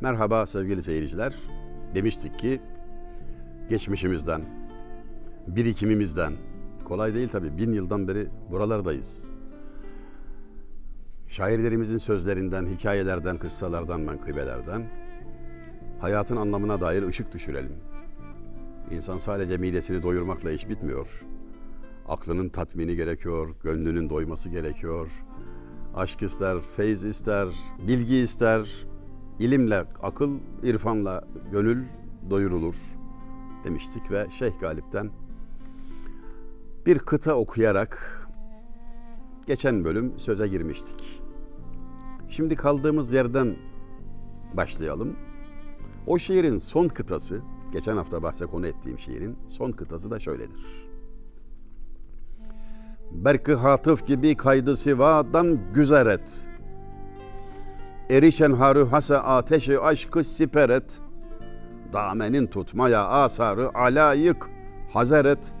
Merhaba sevgili seyirciler. Demiştik ki geçmişimizden, birikimimizden, kolay değil tabii bin yıldan beri buralardayız. Şairlerimizin sözlerinden, hikayelerden, kıssalardan, menkıbelerden hayatın anlamına dair ışık düşürelim. İnsan sadece midesini doyurmakla iş bitmiyor. Aklının tatmini gerekiyor, gönlünün doyması gerekiyor. Aşk ister, feyz ister, bilgi ister, ilimle, akıl, irfanla gönül doyurulur demiştik ve Şeyh Galip'ten bir kıta okuyarak geçen bölüm söze girmiştik. Şimdi kaldığımız yerden başlayalım. O şiirin son kıtası, geçen hafta bahse konu ettiğim şiirin son kıtası da şöyledir. Berkı hatıf gibi kaydı sivadan güzer et. Erişen haru hase ateşi aşkı siper et. Damenin tutmaya asarı alayık hazer et.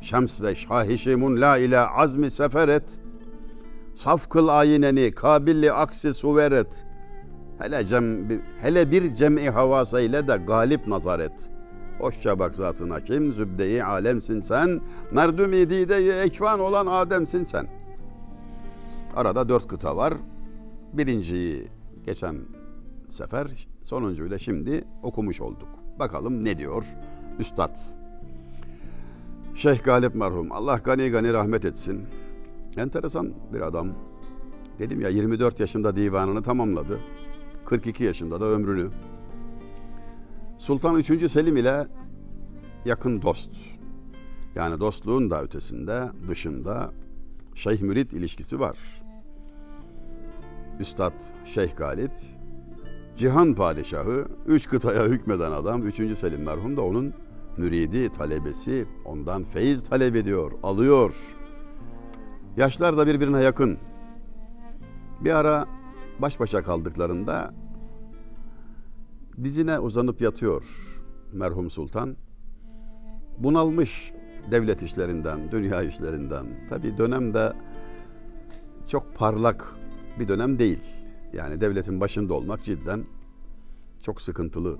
Şems ve şahişimun la ile azmi sefer et. Saf kıl ayineni kabilli aksi suver et. Hele, cem, hele bir cem'i havasa ile de galip nazar et. Hoşça bak zatın hakim, zübde-i alemsin sen, merdüm-i dide-i ekvan olan Adem'sin sen. Arada dört kıta var. Birinciyi geçen sefer sonuncuyla şimdi okumuş olduk. Bakalım ne diyor Üstad. Şeyh Galip merhum Allah gani gani rahmet etsin. Enteresan bir adam. Dedim ya 24 yaşında divanını tamamladı. 42 yaşında da ömrünü. Sultan 3. Selim ile yakın dost. Yani dostluğun da ötesinde, dışında şeyh mürit ilişkisi var. Üstad Şeyh Galip, Cihan Padişahı, üç kıtaya hükmeden adam, 3. Selim merhum da onun müridi, talebesi, ondan feyiz talep ediyor, alıyor. Yaşlar da birbirine yakın. Bir ara baş başa kaldıklarında dizine uzanıp yatıyor merhum sultan. Bunalmış devlet işlerinden, dünya işlerinden. Tabi dönemde çok parlak bir dönem değil. Yani devletin başında olmak cidden çok sıkıntılı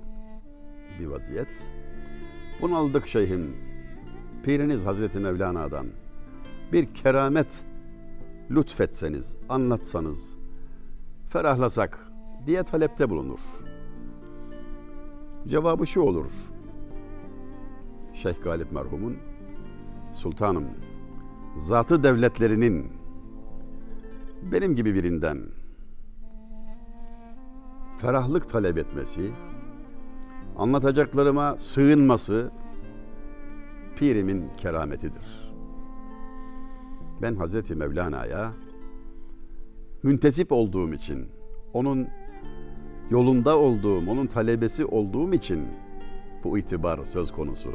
bir vaziyet. Bunaldık şeyhim. Piriniz Hazreti Mevlana'dan bir keramet lütfetseniz, anlatsanız, ferahlasak diye talepte bulunur. Cevabı şu olur. Şeyh Galip merhumun sultanım zatı devletlerinin benim gibi birinden ferahlık talep etmesi, anlatacaklarıma sığınması pirimin kerametidir. Ben Hazreti Mevlana'ya müntesip olduğum için, onun yolunda olduğum, onun talebesi olduğum için bu itibar söz konusu.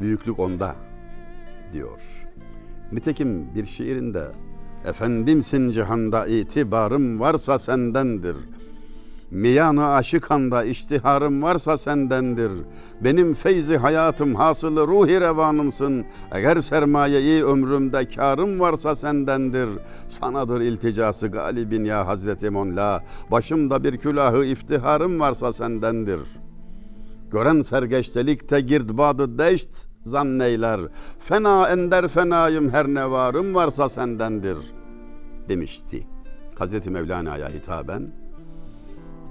Büyüklük onda diyor. Nitekim bir şiirinde Efendimsin cihanda itibarım varsa sendendir. Miyanı aşıkanda iştiharım varsa sendendir. Benim feyzi hayatım hasılı ruhi revanımsın. Eğer sermayeyi ömrümde karım varsa sendendir. Sanadır ilticası galibin ya Hazreti Monla. Başımda bir külahı iftiharım varsa sendendir. Gören sergeçtelikte girdbadı deşt zanneyler. Fena ender fenayım her ne varım varsa sendendir demişti. Hazreti Mevlana'ya hitaben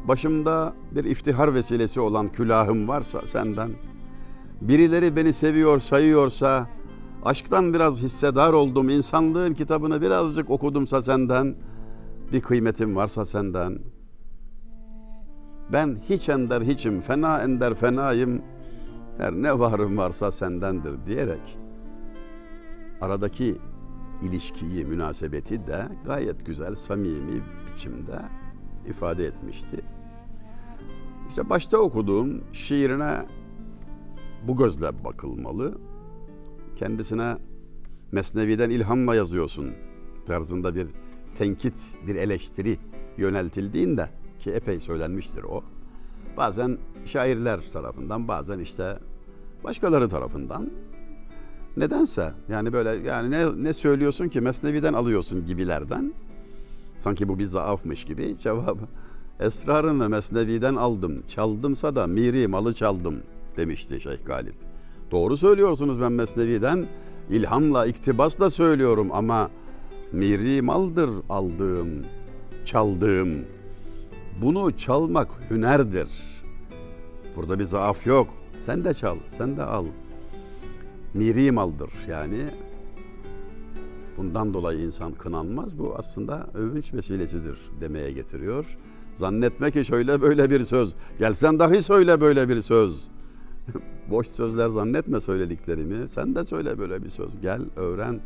Başımda bir iftihar vesilesi olan külahım varsa senden, birileri beni seviyor sayıyorsa, aşktan biraz hissedar oldum, insanlığın kitabını birazcık okudumsa senden, bir kıymetim varsa senden, ben hiç ender hiçim, fena ender fenayım, her ne varım varsa sendendir diyerek, aradaki ilişkiyi, münasebeti de gayet güzel, samimi biçimde ifade etmişti. İşte başta okuduğum şiirine bu gözle bakılmalı. Kendisine Mesnevi'den ilhamla yazıyorsun tarzında bir tenkit, bir eleştiri yöneltildiğinde ki epey söylenmiştir o. Bazen şairler tarafından, bazen işte başkaları tarafından nedense yani böyle yani ne, ne söylüyorsun ki Mesnevi'den alıyorsun gibilerden sanki bu bir zaafmış gibi cevabı Esrarını Mesnevi'den aldım, çaldımsa da miri malı çaldım demişti Şeyh Galip. Doğru söylüyorsunuz ben Mesnevi'den ilhamla, iktibasla söylüyorum ama miri maldır aldığım, çaldığım. Bunu çalmak hünerdir. Burada bir zaaf yok. Sen de çal, sen de al. Miri maldır yani. Bundan dolayı insan kınanmaz. Bu aslında övünç vesilesidir demeye getiriyor. Zannetme ki şöyle böyle bir söz. Gelsen dahi söyle böyle bir söz. Boş sözler zannetme söylediklerimi. Sen de söyle böyle bir söz. Gel öğren.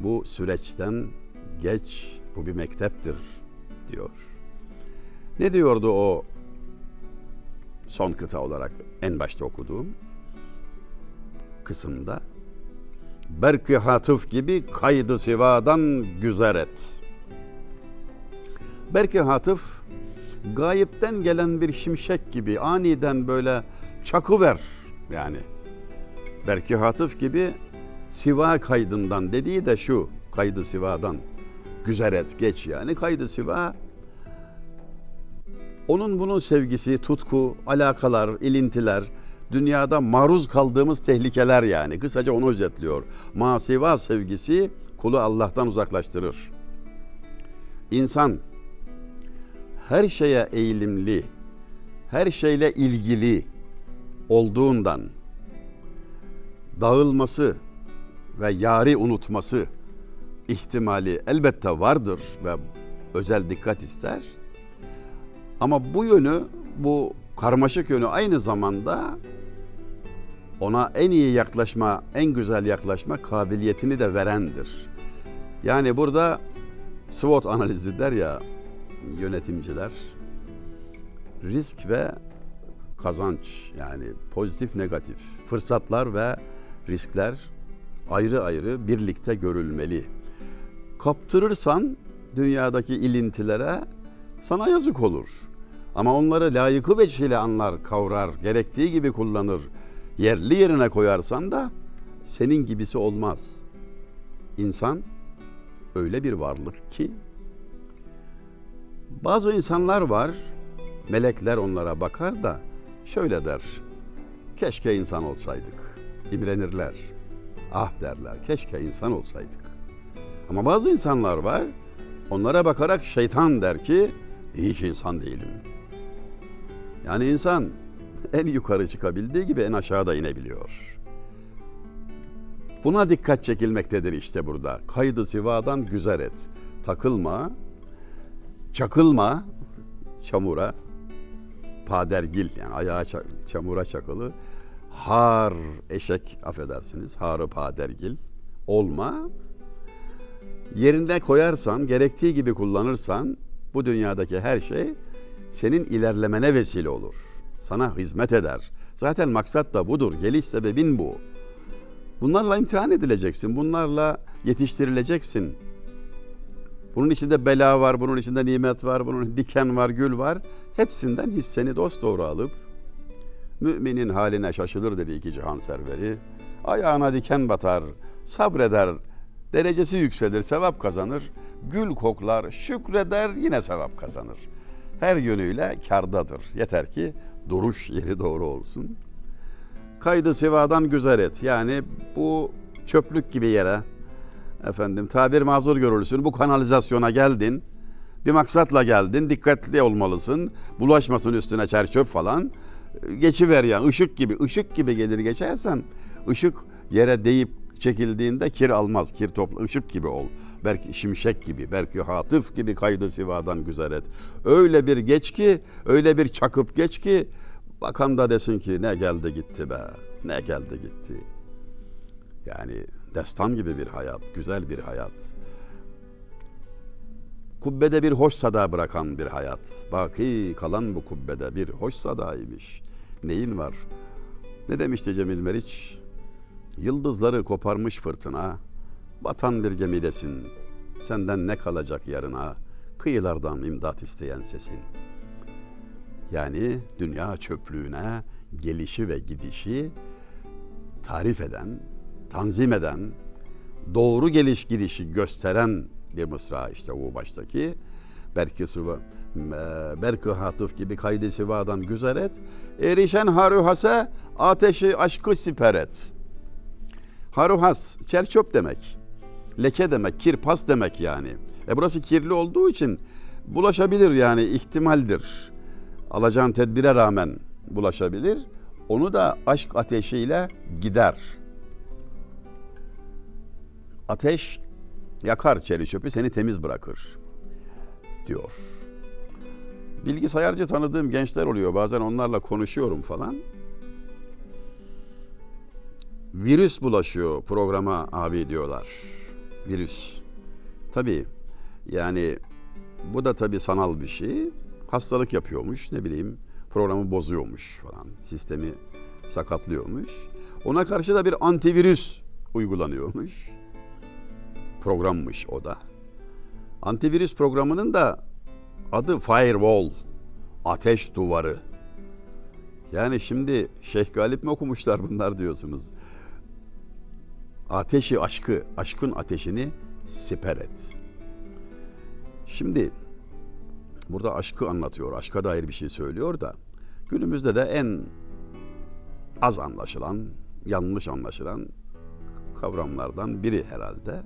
Bu süreçten geç. Bu bir mekteptir diyor. Ne diyordu o son kıta olarak en başta okuduğum kısımda? Berki hatıf gibi kaydı sivadan güzer et. Berki hatıf gayipten gelen bir şimşek gibi aniden böyle çakıver yani. Berki hatıf gibi siva kaydından dediği de şu kaydı sivadan güzel et geç yani kaydı siva onun bunun sevgisi, tutku, alakalar, ilintiler, dünyada maruz kaldığımız tehlikeler yani. Kısaca onu özetliyor. Masiva sevgisi kulu Allah'tan uzaklaştırır. İnsan her şeye eğilimli, her şeyle ilgili olduğundan dağılması ve yari unutması ihtimali elbette vardır ve özel dikkat ister. Ama bu yönü, bu karmaşık yönü aynı zamanda ona en iyi yaklaşma, en güzel yaklaşma kabiliyetini de verendir. Yani burada SWOT analizi der ya yönetimciler, risk ve kazanç yani pozitif negatif fırsatlar ve riskler ayrı ayrı birlikte görülmeli. Kaptırırsan dünyadaki ilintilere sana yazık olur. Ama onları layıkı veçhiyle anlar, kavrar, gerektiği gibi kullanır. Yerli yerine koyarsan da senin gibisi olmaz. İnsan öyle bir varlık ki bazı insanlar var, melekler onlara bakar da şöyle der. Keşke insan olsaydık. İmrenirler. Ah derler. Keşke insan olsaydık. Ama bazı insanlar var. Onlara bakarak şeytan der ki iyi ki insan değilim. Yani insan en yukarı çıkabildiği gibi en aşağıda inebiliyor. Buna dikkat çekilmektedir işte burada. Kaydı sivadan güzel et. Takılma, çakılma çamura, padergil yani ayağa çamura çakılı, har eşek affedersiniz, harı padergil olma. Yerinde koyarsan, gerektiği gibi kullanırsan bu dünyadaki her şey senin ilerlemene vesile olur. Sana hizmet eder. Zaten maksat da budur. Geliş sebebin bu. Bunlarla imtihan edileceksin. Bunlarla yetiştirileceksin. Bunun içinde bela var, bunun içinde nimet var, bunun diken var, gül var. Hepsinden hisseni dost doğru alıp müminin haline şaşılır dedi iki cihan serveri. Ayağına diken batar, sabreder, derecesi yükselir, sevap kazanır. Gül koklar, şükreder, yine sevap kazanır. Her yönüyle kardadır. Yeter ki duruş yeri doğru olsun. Kaydı sivadan güzel et. Yani bu çöplük gibi yere efendim tabir mazur görülsün bu kanalizasyona geldin. Bir maksatla geldin. Dikkatli olmalısın. Bulaşmasın üstüne çer çöp falan. Geçiver yani ışık gibi. ışık gibi gelir geçersen ışık yere değip çekildiğinde kir almaz. Kir topla ışık gibi ol. Belki şimşek gibi, belki hatıf gibi kaydı sivadan güzel et. Öyle bir geç ki, öyle bir çakıp geç ki bakan da desin ki ne geldi gitti be. Ne geldi gitti. Yani destan gibi bir hayat, güzel bir hayat. Kubbede bir hoş sada bırakan bir hayat. Baki kalan bu kubbede bir hoş sadaymış. Neyin var? Ne demişti Cemil Meriç? Yıldızları koparmış fırtına, batan bir gemidesin. Senden ne kalacak yarına? Kıyılardan imdat isteyen sesin. Yani dünya çöplüğüne gelişi ve gidişi tarif eden, tanzim eden, doğru geliş gidişi gösteren bir mısra işte o baştaki. Belki sıvı Berkı hatıf gibi kaydı sivadan güzel et. Erişen haruhase ateşi aşkı siper et. Haruhas, çerçöp demek. Leke demek, kirpas demek yani. E burası kirli olduğu için bulaşabilir yani ihtimaldir. Alacağın tedbire rağmen bulaşabilir. Onu da aşk ateşiyle gider. Ateş yakar çeri çöpü seni temiz bırakır diyor. Bilgisayarcı tanıdığım gençler oluyor. Bazen onlarla konuşuyorum falan. Virüs bulaşıyor programa abi diyorlar. Virüs. Tabii yani bu da tabii sanal bir şey. Hastalık yapıyormuş ne bileyim programı bozuyormuş falan. Sistemi sakatlıyormuş. Ona karşı da bir antivirüs uygulanıyormuş. Programmış o da. Antivirüs programının da adı Firewall. Ateş duvarı. Yani şimdi Şeyh Galip mi okumuşlar bunlar diyorsunuz. Ateşi aşkı, aşkın ateşini siper et. Şimdi burada aşkı anlatıyor, aşka dair bir şey söylüyor da günümüzde de en az anlaşılan, yanlış anlaşılan kavramlardan biri herhalde.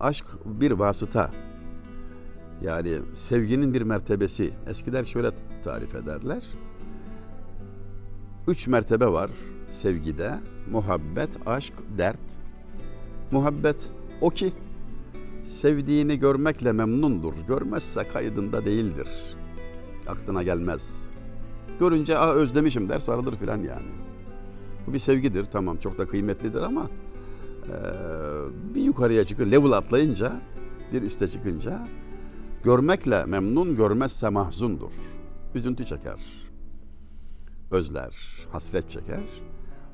Aşk bir vasıta. Yani sevginin bir mertebesi. Eskiler şöyle tarif ederler. Üç mertebe var sevgide. Muhabbet, aşk, dert. Muhabbet o ki sevdiğini görmekle memnundur. Görmezse kaydında değildir. Aklına gelmez. Görünce Aa, özlemişim der sarılır filan yani. Bu bir sevgidir tamam çok da kıymetlidir ama e, bir yukarıya çıkır level atlayınca bir üste çıkınca görmekle memnun görmezse mahzundur. Üzüntü çeker. Özler, hasret çeker.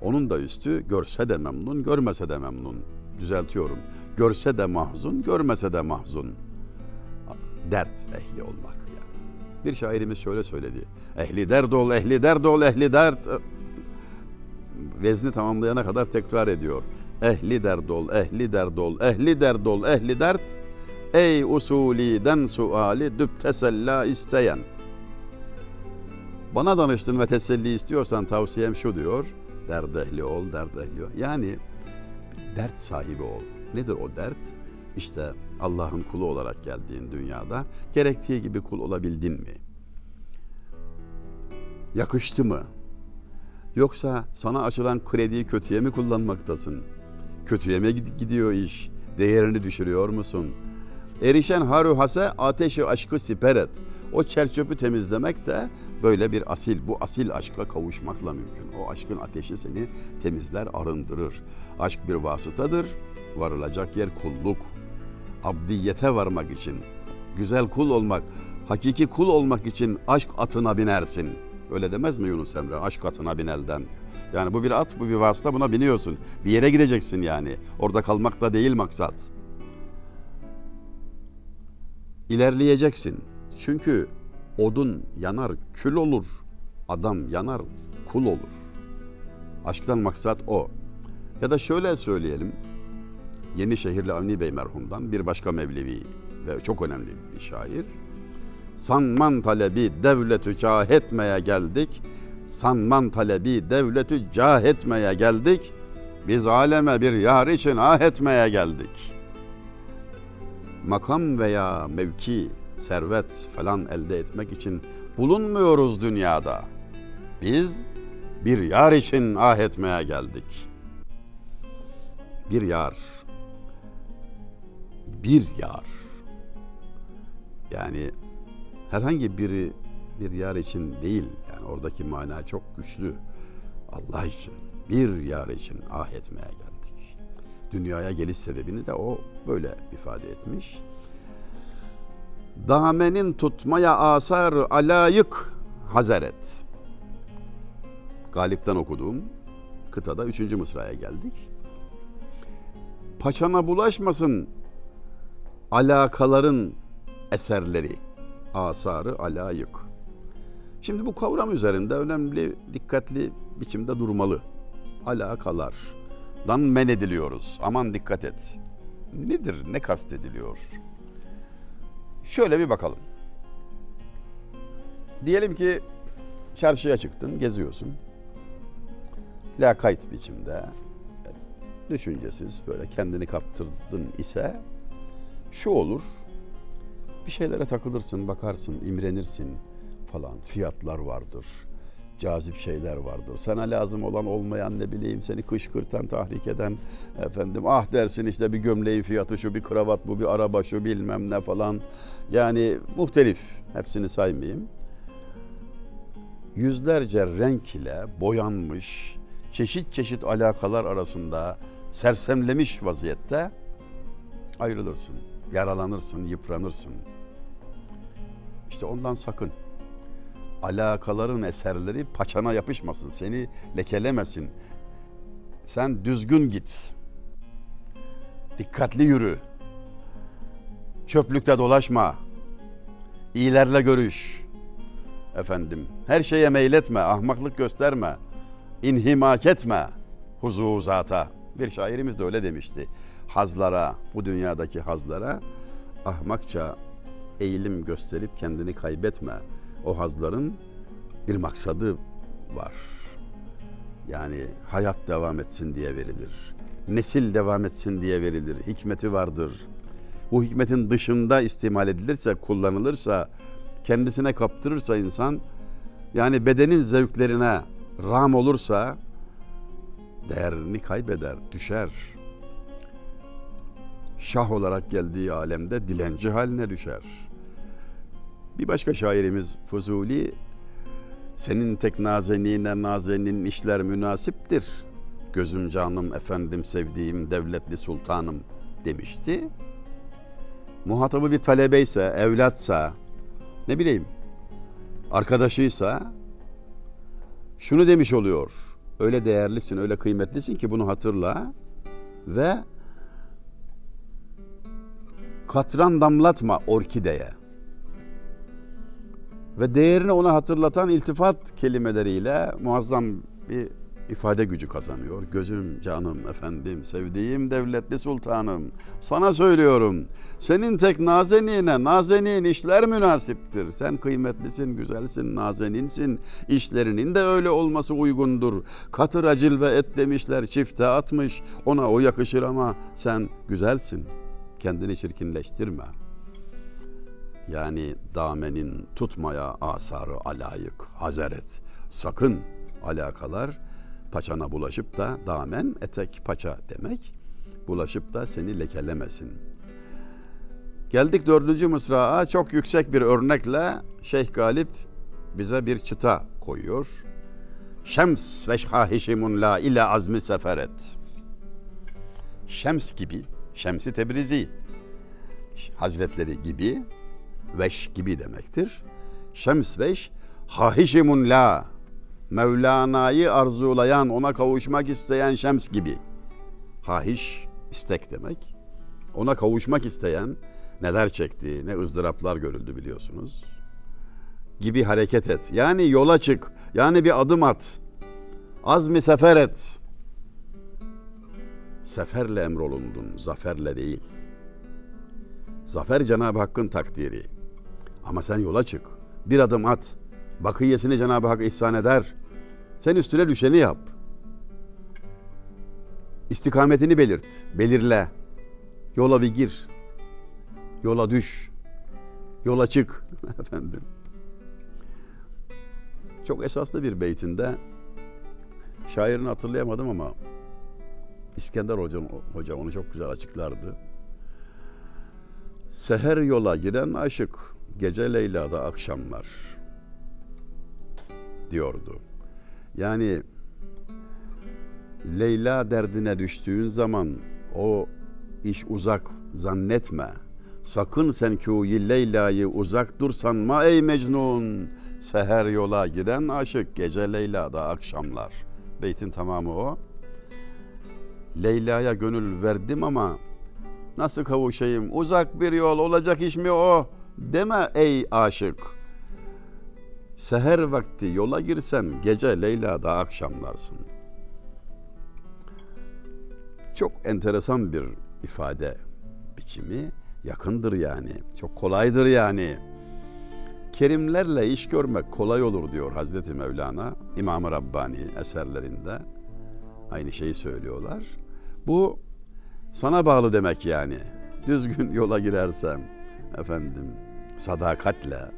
Onun da üstü görse de memnun, görmese de memnun. Düzeltiyorum. Görse de mahzun, görmese de mahzun. Dert ehli olmak yani. Bir şairimiz şöyle söyledi. Ehli dert ol, ehli dert ol, ehli dert. Vezni tamamlayana kadar tekrar ediyor. Ehli dert ol, ehli dert ol, ehli dert ol, ehli dert. Ey usuliden suali düp tesella isteyen. Bana danıştın ve teselli istiyorsan tavsiyem şu diyor. Dert ehli ol, dert ehli ol. Yani dert sahibi ol. Nedir o dert? İşte Allah'ın kulu olarak geldiğin dünyada gerektiği gibi kul olabildin mi? Yakıştı mı? Yoksa sana açılan krediyi kötüye mi kullanmaktasın? Kötüye mi gidiyor iş? Değerini düşürüyor musun? Erişen haru hase ateşi aşkı siper et. O çerçöpü temizlemek de böyle bir asil, bu asil aşka kavuşmakla mümkün. O aşkın ateşi seni temizler, arındırır. Aşk bir vasıtadır, varılacak yer kulluk. Abdiyete varmak için, güzel kul olmak, hakiki kul olmak için aşk atına binersin. Öyle demez mi Yunus Emre? Aşk atına bin elden. Yani bu bir at, bu bir vasıta buna biniyorsun. Bir yere gideceksin yani. Orada kalmak da değil maksat. İlerleyeceksin. Çünkü odun yanar kül olur. Adam yanar kul olur. Aşktan maksat o. Ya da şöyle söyleyelim. Yenişehirli Avni Bey merhumdan bir başka Mevlevi ve çok önemli bir şair. Sanman talebi devletü cah etmeye geldik. Sanman talebi devletü cah etmeye geldik. Biz aleme bir yar için ah etmeye geldik. Makam veya mevki, servet falan elde etmek için bulunmuyoruz dünyada. Biz bir yar için ah etmeye geldik. Bir yar. Bir yar. Yani herhangi biri bir yar için değil. Yani oradaki mana çok güçlü. Allah için, bir yar için ah etmeye geldik. Dünyaya geliş sebebini de o böyle ifade etmiş. Damenin tutmaya asar alayık hazeret. Galip'ten okuduğum kıtada üçüncü mısraya geldik. Paçana bulaşmasın alakaların eserleri, asarı alayık. Şimdi bu kavram üzerinde önemli, dikkatli biçimde durmalı. Alakalardan men ediliyoruz. Aman dikkat et. Nedir, ne kastediliyor? Şöyle bir bakalım. Diyelim ki çarşıya çıktın, geziyorsun. Lakayt biçimde, düşüncesiz böyle kendini kaptırdın ise şu olur. Bir şeylere takılırsın, bakarsın, imrenirsin falan. Fiyatlar vardır. Cazip şeyler vardır. Sana lazım olan olmayan ne bileyim seni kışkırtan, tahrik eden efendim ah dersin işte bir gömleğin fiyatı şu, bir kravat bu, bir araba şu bilmem ne falan. Yani muhtelif. Hepsini saymayayım. Yüzlerce renk ile boyanmış, çeşit çeşit alakalar arasında sersemlemiş vaziyette ayrılırsın, yaralanırsın, yıpranırsın. İşte ondan sakın. Alakaların eserleri paçana yapışmasın, seni lekelemesin. Sen düzgün git. Dikkatli yürü. Çöplükte dolaşma. İyilerle görüş. Efendim, her şeye meyletme, ahmaklık gösterme. İnhimak etme huzuzata. Bir şairimiz de öyle demişti. Hazlara, bu dünyadaki hazlara ahmakça eğilim gösterip kendini kaybetme. O hazların bir maksadı var. Yani hayat devam etsin diye verilir. Nesil devam etsin diye verilir. Hikmeti vardır. Bu hikmetin dışında istimal edilirse, kullanılırsa, kendisine kaptırırsa insan, yani bedenin zevklerine ram olursa değerini kaybeder, düşer. Şah olarak geldiği alemde dilenci haline düşer. Bir başka şairimiz Fuzuli, senin tek nazenine nazenin işler münasiptir. Gözüm canım efendim sevdiğim devletli sultanım demişti. Muhatabı bir talebeyse, evlatsa, ne bileyim, arkadaşıysa şunu demiş oluyor. Öyle değerlisin, öyle kıymetlisin ki bunu hatırla ve katran damlatma orkideye. Ve değerini ona hatırlatan iltifat kelimeleriyle muazzam bir ifade gücü kazanıyor. Gözüm, canım, efendim, sevdiğim devletli sultanım. Sana söylüyorum. Senin tek nazenine, nazenin işler münasiptir. Sen kıymetlisin, güzelsin, nazeninsin. İşlerinin de öyle olması uygundur. Katır acil ve et demişler, çifte atmış. Ona o yakışır ama sen güzelsin. Kendini çirkinleştirme. Yani damenin tutmaya asarı alayık, hazeret. Sakın alakalar paçana bulaşıp da damen etek paça demek bulaşıp da seni lekelemesin. Geldik dördüncü mısrağa çok yüksek bir örnekle Şeyh Galip bize bir çıta koyuyor. Şems ve şahişimun la ile azmi seferet. Şems gibi, Şemsi Tebrizi Hazretleri gibi veş gibi demektir. Şems veş hahişimun la Mevlana'yı arzulayan, ona kavuşmak isteyen şems gibi. Hahiş, istek demek. Ona kavuşmak isteyen neler çekti, ne ızdıraplar görüldü biliyorsunuz. Gibi hareket et. Yani yola çık. Yani bir adım at. Azmi sefer et. Seferle emrolundun, zaferle değil. Zafer Cenab-ı Hakk'ın takdiri. Ama sen yola çık. Bir adım at. Bakiyesini Cenab-ı Hak ihsan eder. Sen üstüne düşeni yap. İstikametini belirt, belirle. Yola bir gir. Yola düş. Yola çık efendim. Çok esaslı bir beytinde şairini hatırlayamadım ama İskender Hoca, Hoca onu çok güzel açıklardı. Seher yola giren aşık, gece Leyla'da akşamlar diyordu. Yani Leyla derdine düştüğün zaman o iş uzak zannetme. Sakın sen kûyi Leyla'yı uzak dur sanma ey Mecnun. Seher yola giden aşık gece Leyla'da akşamlar. Beytin tamamı o. Leyla'ya gönül verdim ama nasıl kavuşayım? Uzak bir yol olacak iş mi o? Deme ey aşık. Seher vakti yola girsen gece Leyla'da akşamlarsın. Çok enteresan bir ifade biçimi. Yakındır yani. Çok kolaydır yani. kerimlerle iş görmek kolay olur diyor Hazreti Mevlana İmam-ı Rabbani eserlerinde. Aynı şeyi söylüyorlar. Bu sana bağlı demek yani. Düzgün yola girersen efendim sadakatle.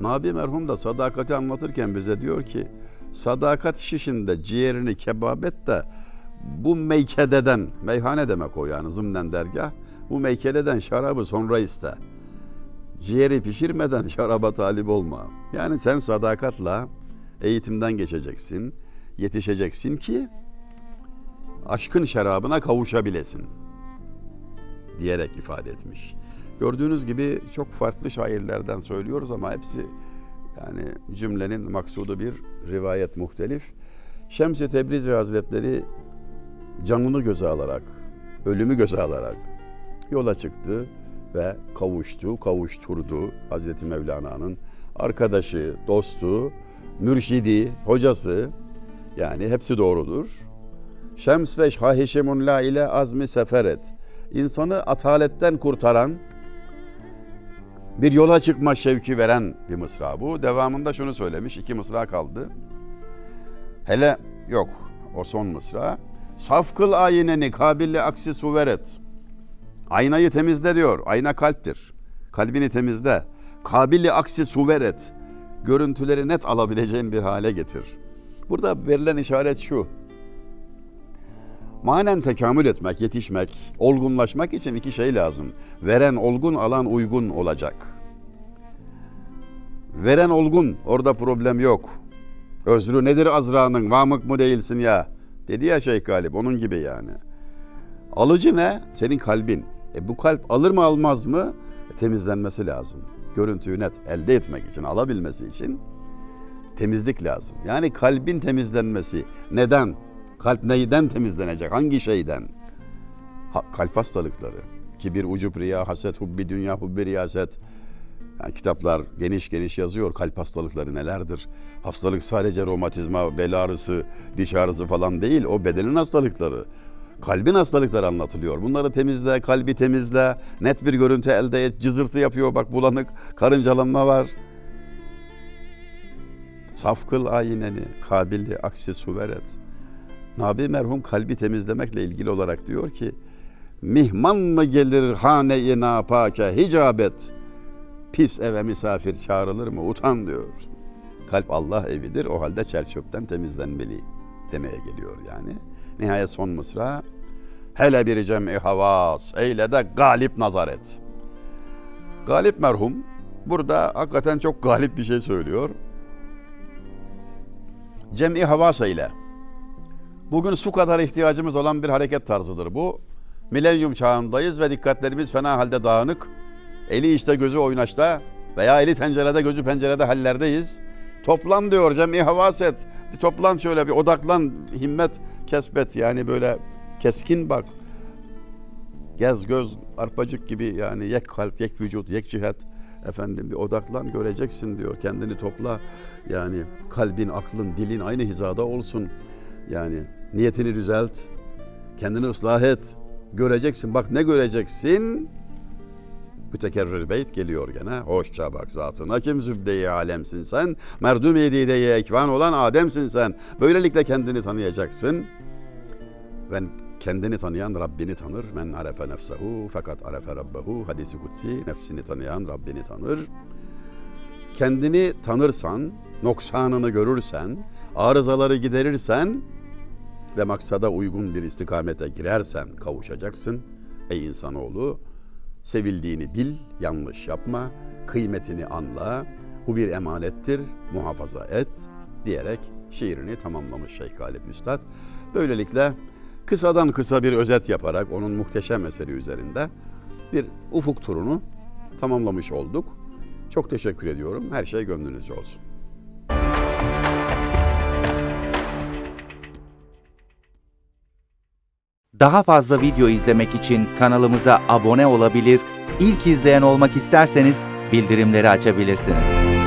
Nabi merhum da sadakati anlatırken bize diyor ki sadakat şişinde ciğerini kebap et de bu meykededen, meyhane demek o yani zımnen dergah, bu meykededen şarabı sonra iste. Ciğeri pişirmeden şaraba talip olma. Yani sen sadakatla eğitimden geçeceksin, yetişeceksin ki aşkın şarabına kavuşabilesin diyerek ifade etmiş. Gördüğünüz gibi çok farklı şairlerden söylüyoruz ama hepsi yani cümlenin maksudu bir rivayet muhtelif. Şems-i Tebrizi Hazretleri canını göze alarak, ölümü göze alarak yola çıktı ve kavuştu, kavuşturdu Hazreti Mevlana'nın arkadaşı, dostu, mürşidi, hocası yani hepsi doğrudur. Şems ve la ile azmi seferet. İnsanı ataletten kurtaran, bir yola çıkma şevki veren bir mısra bu. Devamında şunu söylemiş, iki mısra kaldı. Hele yok, o son mısra. Saf kıl ayneni kabilli aksi suveret. Aynayı temizle diyor. Ayna kalptir. Kalbini temizle. Kabilli aksi suveret. Görüntüleri net alabileceğin bir hale getir. Burada verilen işaret şu. Manen tekamül etmek, yetişmek, olgunlaşmak için iki şey lazım. Veren olgun, alan uygun olacak. Veren olgun, orada problem yok. Özrü nedir Azra'nın, vamık mı değilsin ya? Dedi ya Şeyh Galip, onun gibi yani. Alıcı ne? Senin kalbin. E bu kalp alır mı almaz mı? E, temizlenmesi lazım. Görüntüyü net elde etmek için, alabilmesi için temizlik lazım. Yani kalbin temizlenmesi. Neden? Kalp neyden temizlenecek? Hangi şeyden? Ha, kalp hastalıkları. Kibir, ucup, riya, haset, hubbi, dünya, hubbi, riyaset. Yani kitaplar geniş geniş yazıyor kalp hastalıkları nelerdir. Hastalık sadece romatizma, bel ağrısı, diş ağrısı falan değil. O bedenin hastalıkları. Kalbin hastalıkları anlatılıyor. Bunları temizle, kalbi temizle, net bir görüntü elde et. Cızırtı yapıyor bak bulanık, karıncalanma var. Saf kıl ayineni, kabilli aksi suveret. Nabi merhum kalbi temizlemekle ilgili olarak diyor ki Mihman mı gelir hane-i napake hicabet Pis eve misafir çağrılır mı utan diyor. Kalp Allah evidir o halde çerçöpten temizlenmeli demeye geliyor yani. Nihayet son mısra Hele bir cem'i havas eyle de galip nazar et. Galip merhum burada hakikaten çok galip bir şey söylüyor. Cem'i havas eyle. Bugün su kadar ihtiyacımız olan bir hareket tarzıdır bu. Milenyum çağındayız ve dikkatlerimiz fena halde dağınık. Eli işte gözü oynaşta veya eli tencerede gözü pencerede hallerdeyiz. Toplan diyor cem'i havaset. Bir toplan şöyle bir odaklan himmet kesbet yani böyle keskin bak. Gez göz arpacık gibi yani yek kalp yek vücut yek cihet efendim bir odaklan göreceksin diyor. Kendini topla yani kalbin aklın dilin aynı hizada olsun. Yani Niyetini düzelt. Kendini ıslah et. Göreceksin. Bak ne göreceksin? Mütekerrir beyt geliyor gene. Hoşça bak zatına kim zübde-i alemsin sen. Merdum yedide ekvan olan Adem'sin sen. Böylelikle kendini tanıyacaksın. Ve kendini tanıyan Rabbini tanır. Men arefe nefsehu fakat arefe rabbehu. Hadisi kutsi nefsini tanıyan Rabbini tanır. Kendini tanırsan, noksanını görürsen, arızaları giderirsen ve maksada uygun bir istikamete girersen kavuşacaksın. Ey insanoğlu, sevildiğini bil, yanlış yapma, kıymetini anla, bu bir emanettir, muhafaza et diyerek şiirini tamamlamış Şeyh Galip Üstad. Böylelikle kısadan kısa bir özet yaparak onun muhteşem eseri üzerinde bir ufuk turunu tamamlamış olduk. Çok teşekkür ediyorum. Her şey gönlünüzce olsun. Daha fazla video izlemek için kanalımıza abone olabilir, ilk izleyen olmak isterseniz bildirimleri açabilirsiniz.